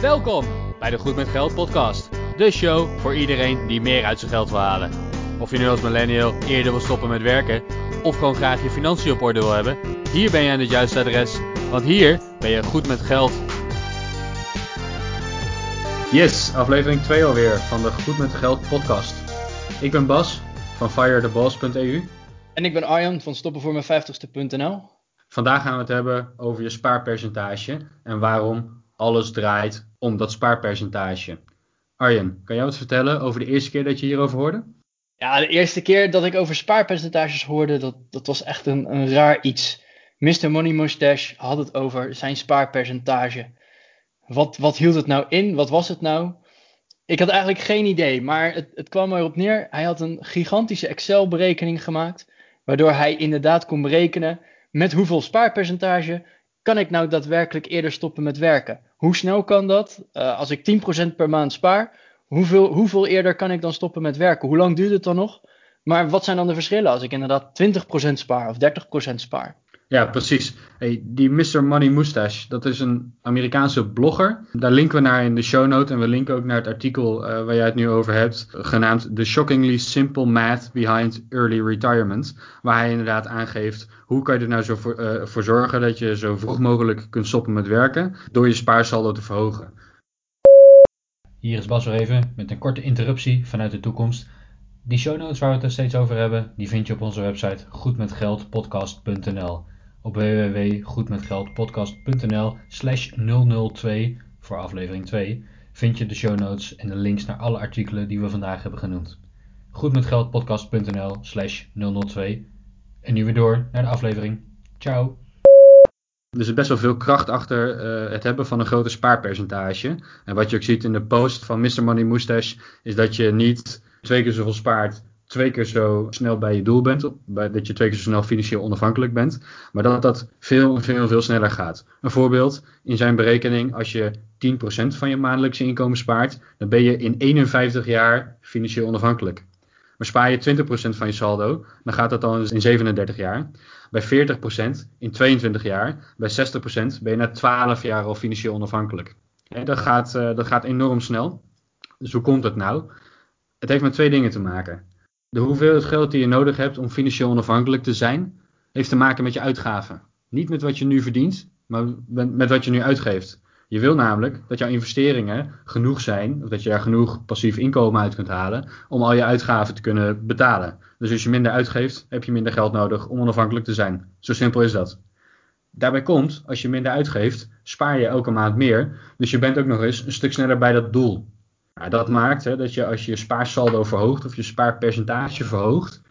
Welkom bij de Goed met Geld podcast. De show voor iedereen die meer uit zijn geld wil halen. Of je nu als millennial eerder wil stoppen met werken of gewoon graag je financiën op orde wil hebben, hier ben je aan het juiste adres, want hier ben je goed met geld. Yes, aflevering 2 alweer van de Goed met Geld podcast. Ik ben Bas van firetheboss.eu. En ik ben Arjan van stoppenvoormijn50ste.nl. Vandaag gaan we het hebben over je spaarpercentage en waarom alles draait om dat spaarpercentage. Arjen, kan jij wat vertellen over de eerste keer dat je hierover hoorde? Ja, de eerste keer dat ik over spaarpercentages hoorde, dat, dat was echt een, een raar iets. Mr. Money Mustache had het over zijn spaarpercentage. Wat, wat hield het nou in? Wat was het nou? Ik had eigenlijk geen idee, maar het, het kwam erop neer. Hij had een gigantische Excel-berekening gemaakt, waardoor hij inderdaad kon berekenen met hoeveel spaarpercentage kan ik nou daadwerkelijk eerder stoppen met werken. Hoe snel kan dat? Uh, als ik 10% per maand spaar, hoeveel, hoeveel eerder kan ik dan stoppen met werken? Hoe lang duurt het dan nog? Maar wat zijn dan de verschillen als ik inderdaad 20% spaar of 30% spaar? Ja, precies. Die Mr. Money Moustache, dat is een Amerikaanse blogger. Daar linken we naar in de show note en we linken ook naar het artikel uh, waar jij het nu over hebt, genaamd The Shockingly Simple Math Behind Early Retirement. Waar hij inderdaad aangeeft hoe kan je er nou zo voor, uh, voor zorgen dat je zo vroeg mogelijk kunt stoppen met werken door je spaarsaldo te verhogen. Hier is Bas weer even met een korte interruptie vanuit de toekomst. Die show notes waar we het er steeds over hebben, die vind je op onze website goedmetgeldpodcast.nl op www.goedmetgeldpodcast.nl slash 002 voor aflevering 2 vind je de show notes en de links naar alle artikelen die we vandaag hebben genoemd. Goedmetgeldpodcast.nl slash 002 En nu weer door naar de aflevering. Ciao! Er zit best wel veel kracht achter uh, het hebben van een groter spaarpercentage. En wat je ook ziet in de post van Mr. Money Moustache is dat je niet twee keer zoveel spaart twee keer zo snel bij je doel bent, dat je twee keer zo snel financieel onafhankelijk bent, maar dat dat veel, veel, veel sneller gaat. Een voorbeeld, in zijn berekening, als je 10% van je maandelijkse inkomen spaart, dan ben je in 51 jaar financieel onafhankelijk. Maar spaar je 20% van je saldo, dan gaat dat dan in 37 jaar. Bij 40% in 22 jaar, bij 60% ben je na 12 jaar al financieel onafhankelijk. dat, gaat, uh, dat gaat enorm snel. Dus hoe komt het nou? Het heeft met twee dingen te maken. De hoeveelheid geld die je nodig hebt om financieel onafhankelijk te zijn, heeft te maken met je uitgaven. Niet met wat je nu verdient, maar met wat je nu uitgeeft. Je wil namelijk dat jouw investeringen genoeg zijn, of dat je er genoeg passief inkomen uit kunt halen, om al je uitgaven te kunnen betalen. Dus als je minder uitgeeft, heb je minder geld nodig om onafhankelijk te zijn. Zo simpel is dat. Daarbij komt, als je minder uitgeeft, spaar je elke maand meer. Dus je bent ook nog eens een stuk sneller bij dat doel. Nou, dat maakt hè, dat je als je spaarsaldo verhoogt of je spaarpercentage verhoogt,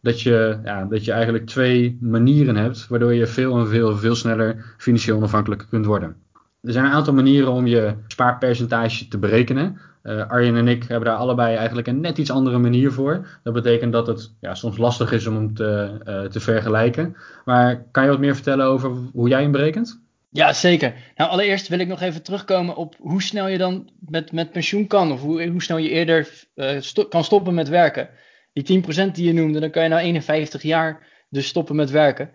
dat je, ja, dat je eigenlijk twee manieren hebt waardoor je veel en veel, veel sneller financieel onafhankelijk kunt worden. Er zijn een aantal manieren om je spaarpercentage te berekenen. Uh, Arjen en ik hebben daar allebei eigenlijk een net iets andere manier voor. Dat betekent dat het ja, soms lastig is om hem te, uh, te vergelijken. Maar kan je wat meer vertellen over hoe jij hem berekent? Ja, zeker. Nou, allereerst wil ik nog even terugkomen op hoe snel je dan met, met pensioen kan. Of hoe, hoe snel je eerder sto kan stoppen met werken. Die 10% die je noemde, dan kan je na 51 jaar dus stoppen met werken.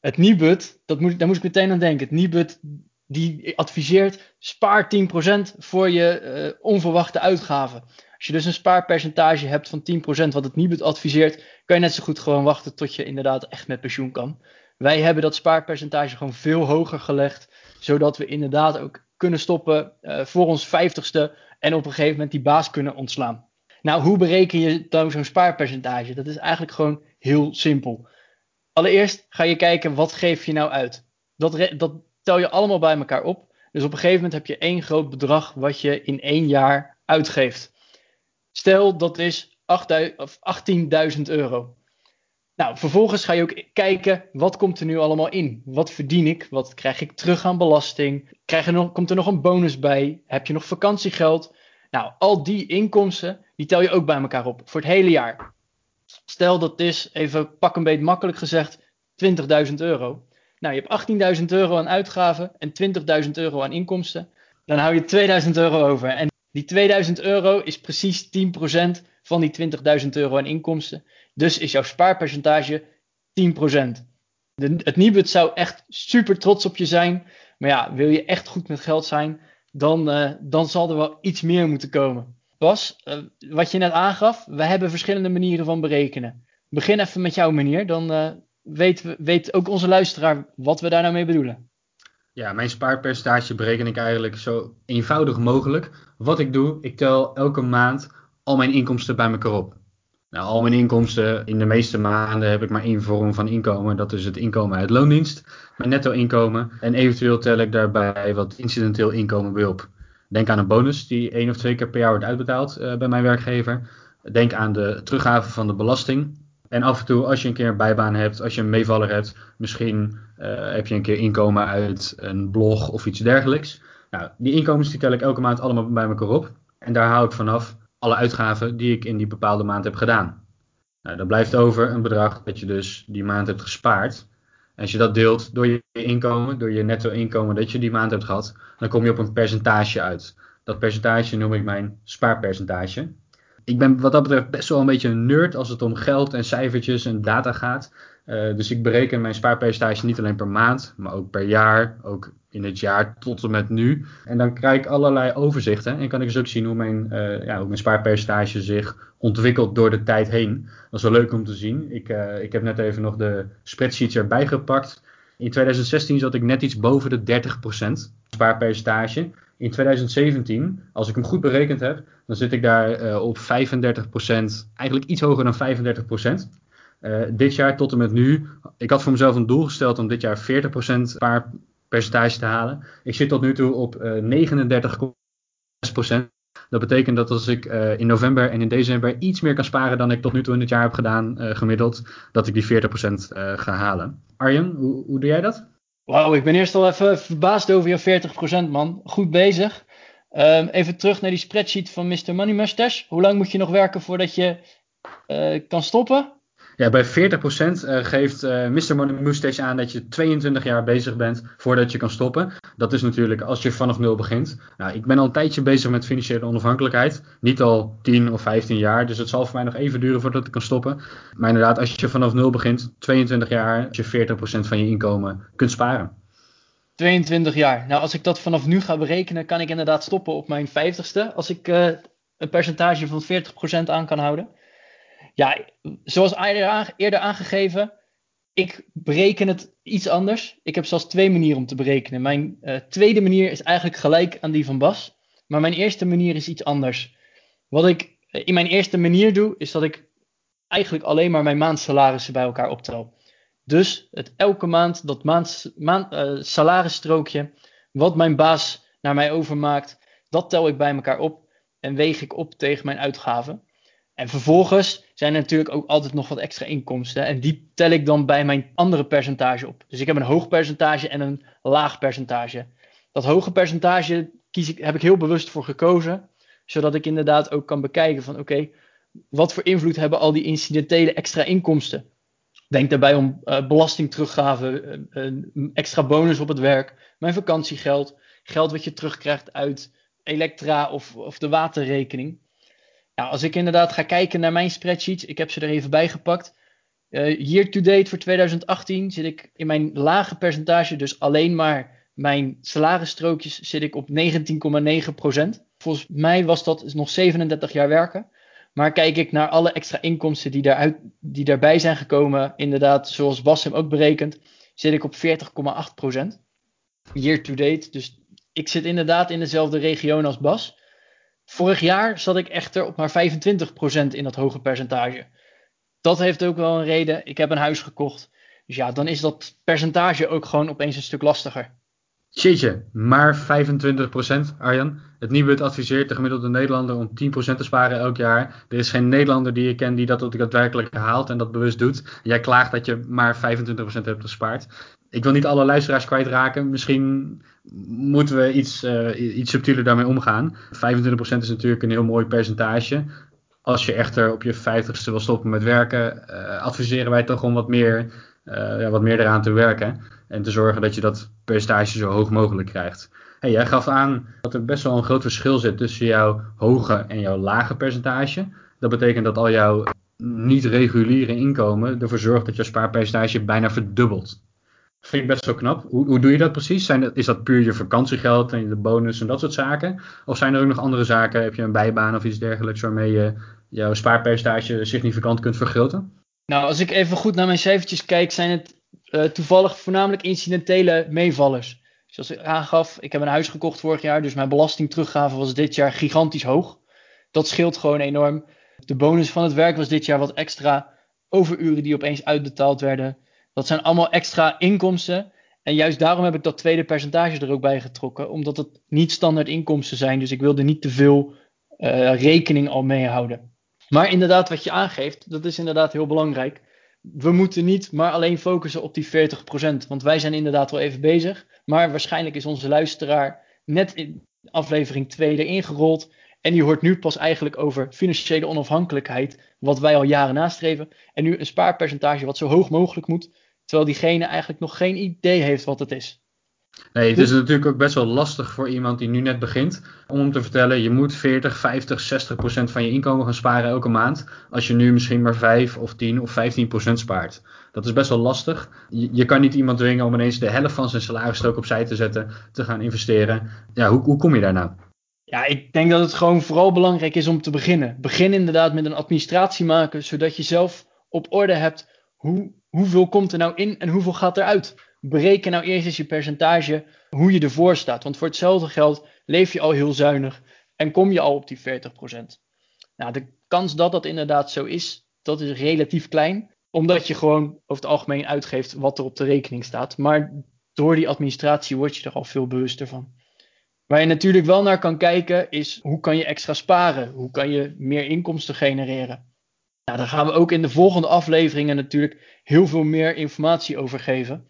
Het Nibud, dat moet, daar moest ik meteen aan denken. Het Nibud die adviseert spaar 10% voor je uh, onverwachte uitgaven. Als je dus een spaarpercentage hebt van 10%, wat het Nibud adviseert, kan je net zo goed gewoon wachten tot je inderdaad echt met pensioen kan. Wij hebben dat spaarpercentage gewoon veel hoger gelegd, zodat we inderdaad ook kunnen stoppen uh, voor ons vijftigste en op een gegeven moment die baas kunnen ontslaan. Nou, hoe bereken je dan zo'n spaarpercentage? Dat is eigenlijk gewoon heel simpel. Allereerst ga je kijken wat geef je nou uit. Dat, dat tel je allemaal bij elkaar op. Dus op een gegeven moment heb je één groot bedrag wat je in één jaar uitgeeft. Stel dat is 18.000 euro. Nou, vervolgens ga je ook kijken, wat komt er nu allemaal in? Wat verdien ik? Wat krijg ik terug aan belasting? Krijg nog, komt er nog een bonus bij? Heb je nog vakantiegeld? Nou, al die inkomsten, die tel je ook bij elkaar op voor het hele jaar. Stel dat is, even pak een beetje makkelijk gezegd, 20.000 euro. Nou, je hebt 18.000 euro aan uitgaven en 20.000 euro aan inkomsten. Dan hou je 2000 euro over. En die 2000 euro is precies 10% van die 20.000 euro aan inkomsten. Dus is jouw spaarpercentage 10%. De, het Nibud zou echt super trots op je zijn. Maar ja, wil je echt goed met geld zijn, dan, uh, dan zal er wel iets meer moeten komen. Bas, uh, wat je net aangaf, we hebben verschillende manieren van berekenen. Begin even met jouw manier, dan uh, weet ook onze luisteraar wat we daar nou mee bedoelen. Ja, mijn spaarpercentage bereken ik eigenlijk zo eenvoudig mogelijk. Wat ik doe, ik tel elke maand al mijn inkomsten bij elkaar op. Nou, al mijn inkomsten, in de meeste maanden heb ik maar één vorm van inkomen. Dat is het inkomen uit loondienst, mijn netto inkomen. En eventueel tel ik daarbij wat incidenteel inkomen bij op. Denk aan een bonus die één of twee keer per jaar wordt uitbetaald uh, bij mijn werkgever. Denk aan de teruggave van de belasting. En af en toe, als je een keer een bijbaan hebt, als je een meevaller hebt, misschien uh, heb je een keer inkomen uit een blog of iets dergelijks. Nou, die inkomens die tel ik elke maand allemaal bij elkaar op. En daar haal ik vanaf alle uitgaven die ik in die bepaalde maand heb gedaan. Nou, dan blijft over een bedrag dat je dus die maand hebt gespaard. En als je dat deelt door je inkomen, door je netto inkomen dat je die maand hebt gehad, dan kom je op een percentage uit. Dat percentage noem ik mijn spaarpercentage. Ik ben wat dat betreft best wel een beetje een nerd als het om geld en cijfertjes en data gaat. Uh, dus ik bereken mijn spaarpercentage niet alleen per maand, maar ook per jaar, ook in het jaar tot en met nu. En dan krijg ik allerlei overzichten en kan ik dus ook zien hoe mijn, uh, ja, hoe mijn spaarpercentage zich ontwikkelt door de tijd heen. Dat is wel leuk om te zien. Ik, uh, ik heb net even nog de spreadsheets erbij gepakt. In 2016 zat ik net iets boven de 30% spaarpercentage. In 2017, als ik hem goed berekend heb, dan zit ik daar uh, op 35%, eigenlijk iets hoger dan 35%. Uh, dit jaar tot en met nu, ik had voor mezelf een doel gesteld om dit jaar 40% spaarpercentage te halen. Ik zit tot nu toe op uh, 39,6%. Dat betekent dat als ik uh, in november en in december iets meer kan sparen dan ik tot nu toe in het jaar heb gedaan, uh, gemiddeld, dat ik die 40% uh, ga halen. Arjen, hoe, hoe doe jij dat? Wauw, ik ben eerst al even verbaasd over je 40% man. Goed bezig. Um, even terug naar die spreadsheet van Mr. Money Mustache. Hoe lang moet je nog werken voordat je kan stoppen? Ja, bij 40% uh, geeft uh, Mr. Mustache aan dat je 22 jaar bezig bent voordat je kan stoppen. Dat is natuurlijk als je vanaf nul begint. Nou, ik ben al een tijdje bezig met financiële onafhankelijkheid. Niet al 10 of 15 jaar, dus het zal voor mij nog even duren voordat ik kan stoppen. Maar inderdaad, als je vanaf nul begint, 22 jaar, als je 40% van je inkomen kunt sparen. 22 jaar. Nou, als ik dat vanaf nu ga berekenen, kan ik inderdaad stoppen op mijn 50ste. Als ik uh, een percentage van 40% aan kan houden. Ja, zoals eerder aangegeven, ik bereken het iets anders. Ik heb zelfs twee manieren om te berekenen. Mijn uh, tweede manier is eigenlijk gelijk aan die van Bas. Maar mijn eerste manier is iets anders. Wat ik in mijn eerste manier doe, is dat ik eigenlijk alleen maar mijn maandsalarissen bij elkaar optel. Dus het elke maand dat maand, uh, salarisstrookje, wat mijn baas naar mij overmaakt, dat tel ik bij elkaar op en weeg ik op tegen mijn uitgaven. En vervolgens zijn er natuurlijk ook altijd nog wat extra inkomsten. En die tel ik dan bij mijn andere percentage op. Dus ik heb een hoog percentage en een laag percentage. Dat hoge percentage kies ik, heb ik heel bewust voor gekozen. Zodat ik inderdaad ook kan bekijken van oké, wat voor invloed hebben al die incidentele extra inkomsten? Denk daarbij om uh, belastingteruggave, uh, extra bonus op het werk, mijn vakantiegeld, geld wat je terugkrijgt uit elektra of, of de waterrekening. Nou, als ik inderdaad ga kijken naar mijn spreadsheets, ik heb ze er even bij gepakt. Uh, year to date voor 2018 zit ik in mijn lage percentage, dus alleen maar mijn salarisstrookjes, zit ik op 19,9%. Volgens mij was dat nog 37 jaar werken. Maar kijk ik naar alle extra inkomsten die, daaruit, die daarbij zijn gekomen, inderdaad, zoals Bas hem ook berekent, zit ik op 40,8%. Year to date. Dus ik zit inderdaad in dezelfde regio als Bas. Vorig jaar zat ik echter op maar 25% in dat hoge percentage. Dat heeft ook wel een reden. Ik heb een huis gekocht. Dus ja, dan is dat percentage ook gewoon opeens een stuk lastiger. Jeetje, maar 25% Arjan. Het Nibud adviseert de gemiddelde Nederlander om 10% te sparen elk jaar. Er is geen Nederlander die je kent die dat daadwerkelijk haalt en dat bewust doet. Jij klaagt dat je maar 25% hebt gespaard. Ik wil niet alle luisteraars kwijtraken. Misschien moeten we iets, uh, iets subtieler daarmee omgaan. 25% is natuurlijk een heel mooi percentage. Als je echter op je 50ste wil stoppen met werken, uh, adviseren wij toch om wat meer, uh, ja, wat meer eraan te werken. En te zorgen dat je dat percentage zo hoog mogelijk krijgt. Hey, jij gaf aan dat er best wel een groot verschil zit tussen jouw hoge en jouw lage percentage. Dat betekent dat al jouw niet reguliere inkomen ervoor zorgt dat jouw spaarpercentage bijna verdubbelt. Vind ik best wel knap. Hoe, hoe doe je dat precies? Zijn is dat puur je vakantiegeld en de bonus en dat soort zaken? Of zijn er ook nog andere zaken? Heb je een bijbaan of iets dergelijks waarmee je jouw spaarpercentage significant kunt vergroten? Nou, als ik even goed naar mijn cijfertjes kijk, zijn het uh, toevallig voornamelijk incidentele meevallers. Zoals ik aangaf, ik heb een huis gekocht vorig jaar, dus mijn belastingteruggave was dit jaar gigantisch hoog. Dat scheelt gewoon enorm. De bonus van het werk was dit jaar wat extra overuren die opeens uitbetaald werden. Dat zijn allemaal extra inkomsten. En juist daarom heb ik dat tweede percentage er ook bij getrokken, omdat het niet standaard inkomsten zijn. Dus ik wilde niet te veel uh, rekening al mee houden. Maar inderdaad, wat je aangeeft, dat is inderdaad heel belangrijk. We moeten niet maar alleen focussen op die 40%. Want wij zijn inderdaad wel even bezig. Maar waarschijnlijk is onze luisteraar net in aflevering 2 erin gerold. En die hoort nu pas eigenlijk over financiële onafhankelijkheid. Wat wij al jaren nastreven. En nu een spaarpercentage wat zo hoog mogelijk moet. Terwijl diegene eigenlijk nog geen idee heeft wat het is. Nee, het is natuurlijk ook best wel lastig voor iemand die nu net begint om hem te vertellen: je moet 40, 50, 60 procent van je inkomen gaan sparen elke maand. Als je nu misschien maar 5 of 10 of 15 procent spaart. Dat is best wel lastig. Je, je, kan niet iemand dwingen om ineens de helft van zijn salarisstrook opzij te zetten, te gaan investeren. Ja, hoe, hoe kom je daar nou? Ja, ik denk dat het gewoon vooral belangrijk is om te beginnen. Begin inderdaad met een administratie maken, zodat je zelf op orde hebt hoe, hoeveel komt er nou in en hoeveel gaat eruit bereken nou eerst eens je percentage hoe je ervoor staat. Want voor hetzelfde geld leef je al heel zuinig en kom je al op die 40%. Nou, de kans dat dat inderdaad zo is, dat is relatief klein. Omdat je gewoon over het algemeen uitgeeft wat er op de rekening staat. Maar door die administratie word je er al veel bewuster van. Waar je natuurlijk wel naar kan kijken is hoe kan je extra sparen? Hoe kan je meer inkomsten genereren? Nou, daar gaan we ook in de volgende afleveringen natuurlijk heel veel meer informatie over geven.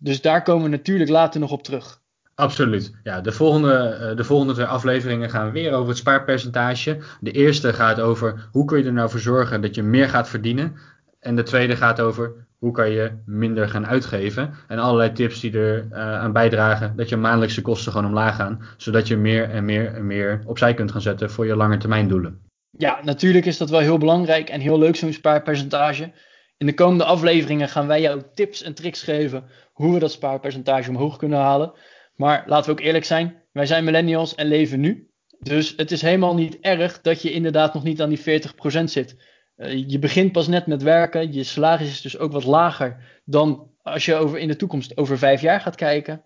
Dus daar komen we natuurlijk later nog op terug. Absoluut. Ja, de volgende, eh, de volgende twee afleveringen gaan weer over het spaarpercentage. De eerste gaat over hoe kun je er nou voor zorgen dat je meer gaat verdienen. En de tweede gaat over hoe kan je minder gaan uitgeven. En allerlei tips die er uh, aan bijdragen dat je maandelijkse kosten gewoon omlaag gaan. Zodat je meer en meer en meer opzij kunt gaan zetten voor je langetermijndoelen. Ja, natuurlijk is dat wel heel belangrijk en heel leuk zo'n spaarpercentage. In de komende afleveringen gaan wij jou tips en tricks geven hoe we dat spaarpercentage omhoog kunnen halen. Maar laten we ook eerlijk zijn, wij zijn millennials en leven nu. Dus het is helemaal niet erg dat je inderdaad nog niet aan die 40% zit. Uh, je begint pas net met werken, je salaris is dus ook wat lager dan als je over in de toekomst over vijf jaar gaat kijken.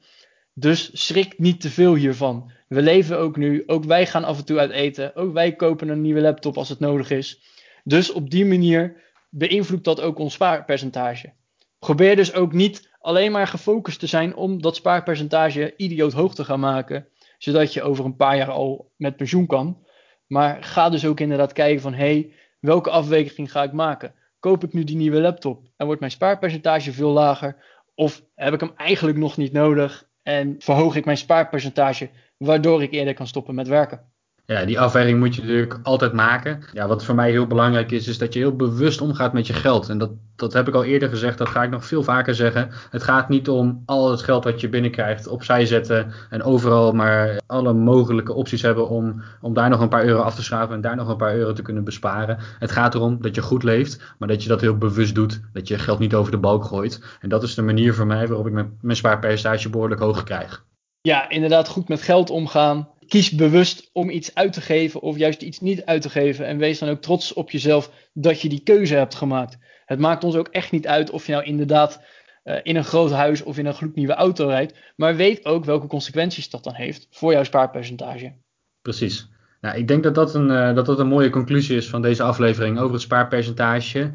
Dus schrik niet te veel hiervan. We leven ook nu, ook wij gaan af en toe uit eten, ook wij kopen een nieuwe laptop als het nodig is. Dus op die manier beïnvloedt dat ook ons spaarpercentage. Probeer dus ook niet alleen maar gefocust te zijn om dat spaarpercentage idioot hoog te gaan maken, zodat je over een paar jaar al met pensioen kan. Maar ga dus ook inderdaad kijken van, hé, hey, welke afweging ga ik maken? Koop ik nu die nieuwe laptop en wordt mijn spaarpercentage veel lager? Of heb ik hem eigenlijk nog niet nodig en verhoog ik mijn spaarpercentage, waardoor ik eerder kan stoppen met werken? Ja, die afweging moet je natuurlijk altijd maken. Ja, wat voor mij heel belangrijk is, is dat je heel bewust omgaat met je geld. En dat, dat heb ik al eerder gezegd, dat ga ik nog veel vaker zeggen. Het gaat niet om al het geld wat je binnenkrijgt opzij zetten en overal maar alle mogelijke opties hebben om, om daar nog een paar euro af te schaven en daar nog een paar euro te kunnen besparen. Het gaat erom dat je goed leeft, maar dat je dat heel bewust doet. Dat je geld niet over de balk gooit. En dat is de manier voor mij waarop ik mijn, mijn spaarpercentage behoorlijk hoog krijg. Ja, inderdaad goed met geld omgaan kies bewust om iets uit te geven of juist iets niet uit te geven. En wees dan ook trots op jezelf dat je die keuze hebt gemaakt. Het maakt ons ook echt niet uit of je nou inderdaad uh, in een groot huis of in een gloednieuwe auto rijdt. Maar weet ook welke consequenties dat dan heeft voor jouw spaarpercentage. Precies. Nou, ik denk dat dat, een, uh, dat dat een mooie conclusie is van deze aflevering over het spaarpercentage.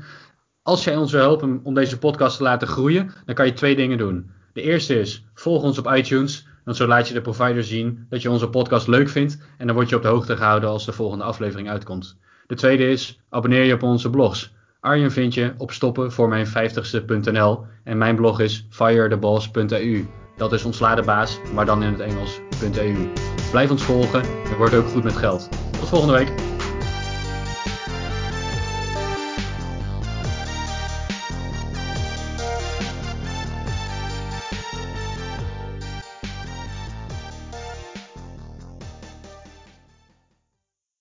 Als jij ons wil helpen om deze podcast te laten groeien, dan kan je twee dingen doen. De eerste is, volg ons op iTunes. Want zo laat je de provider zien dat je onze podcast leuk vindt en dan word je op de hoogte gehouden als de volgende aflevering uitkomt. De tweede is, abonneer je op onze blogs. Arjen vind je op stoppen voor mijn 50ste.nl en mijn blog is firetheboss.eu. Dat is ontsla de baas, maar dan in het Engels.eu. Blijf ons volgen en word ook goed met geld. Tot volgende week.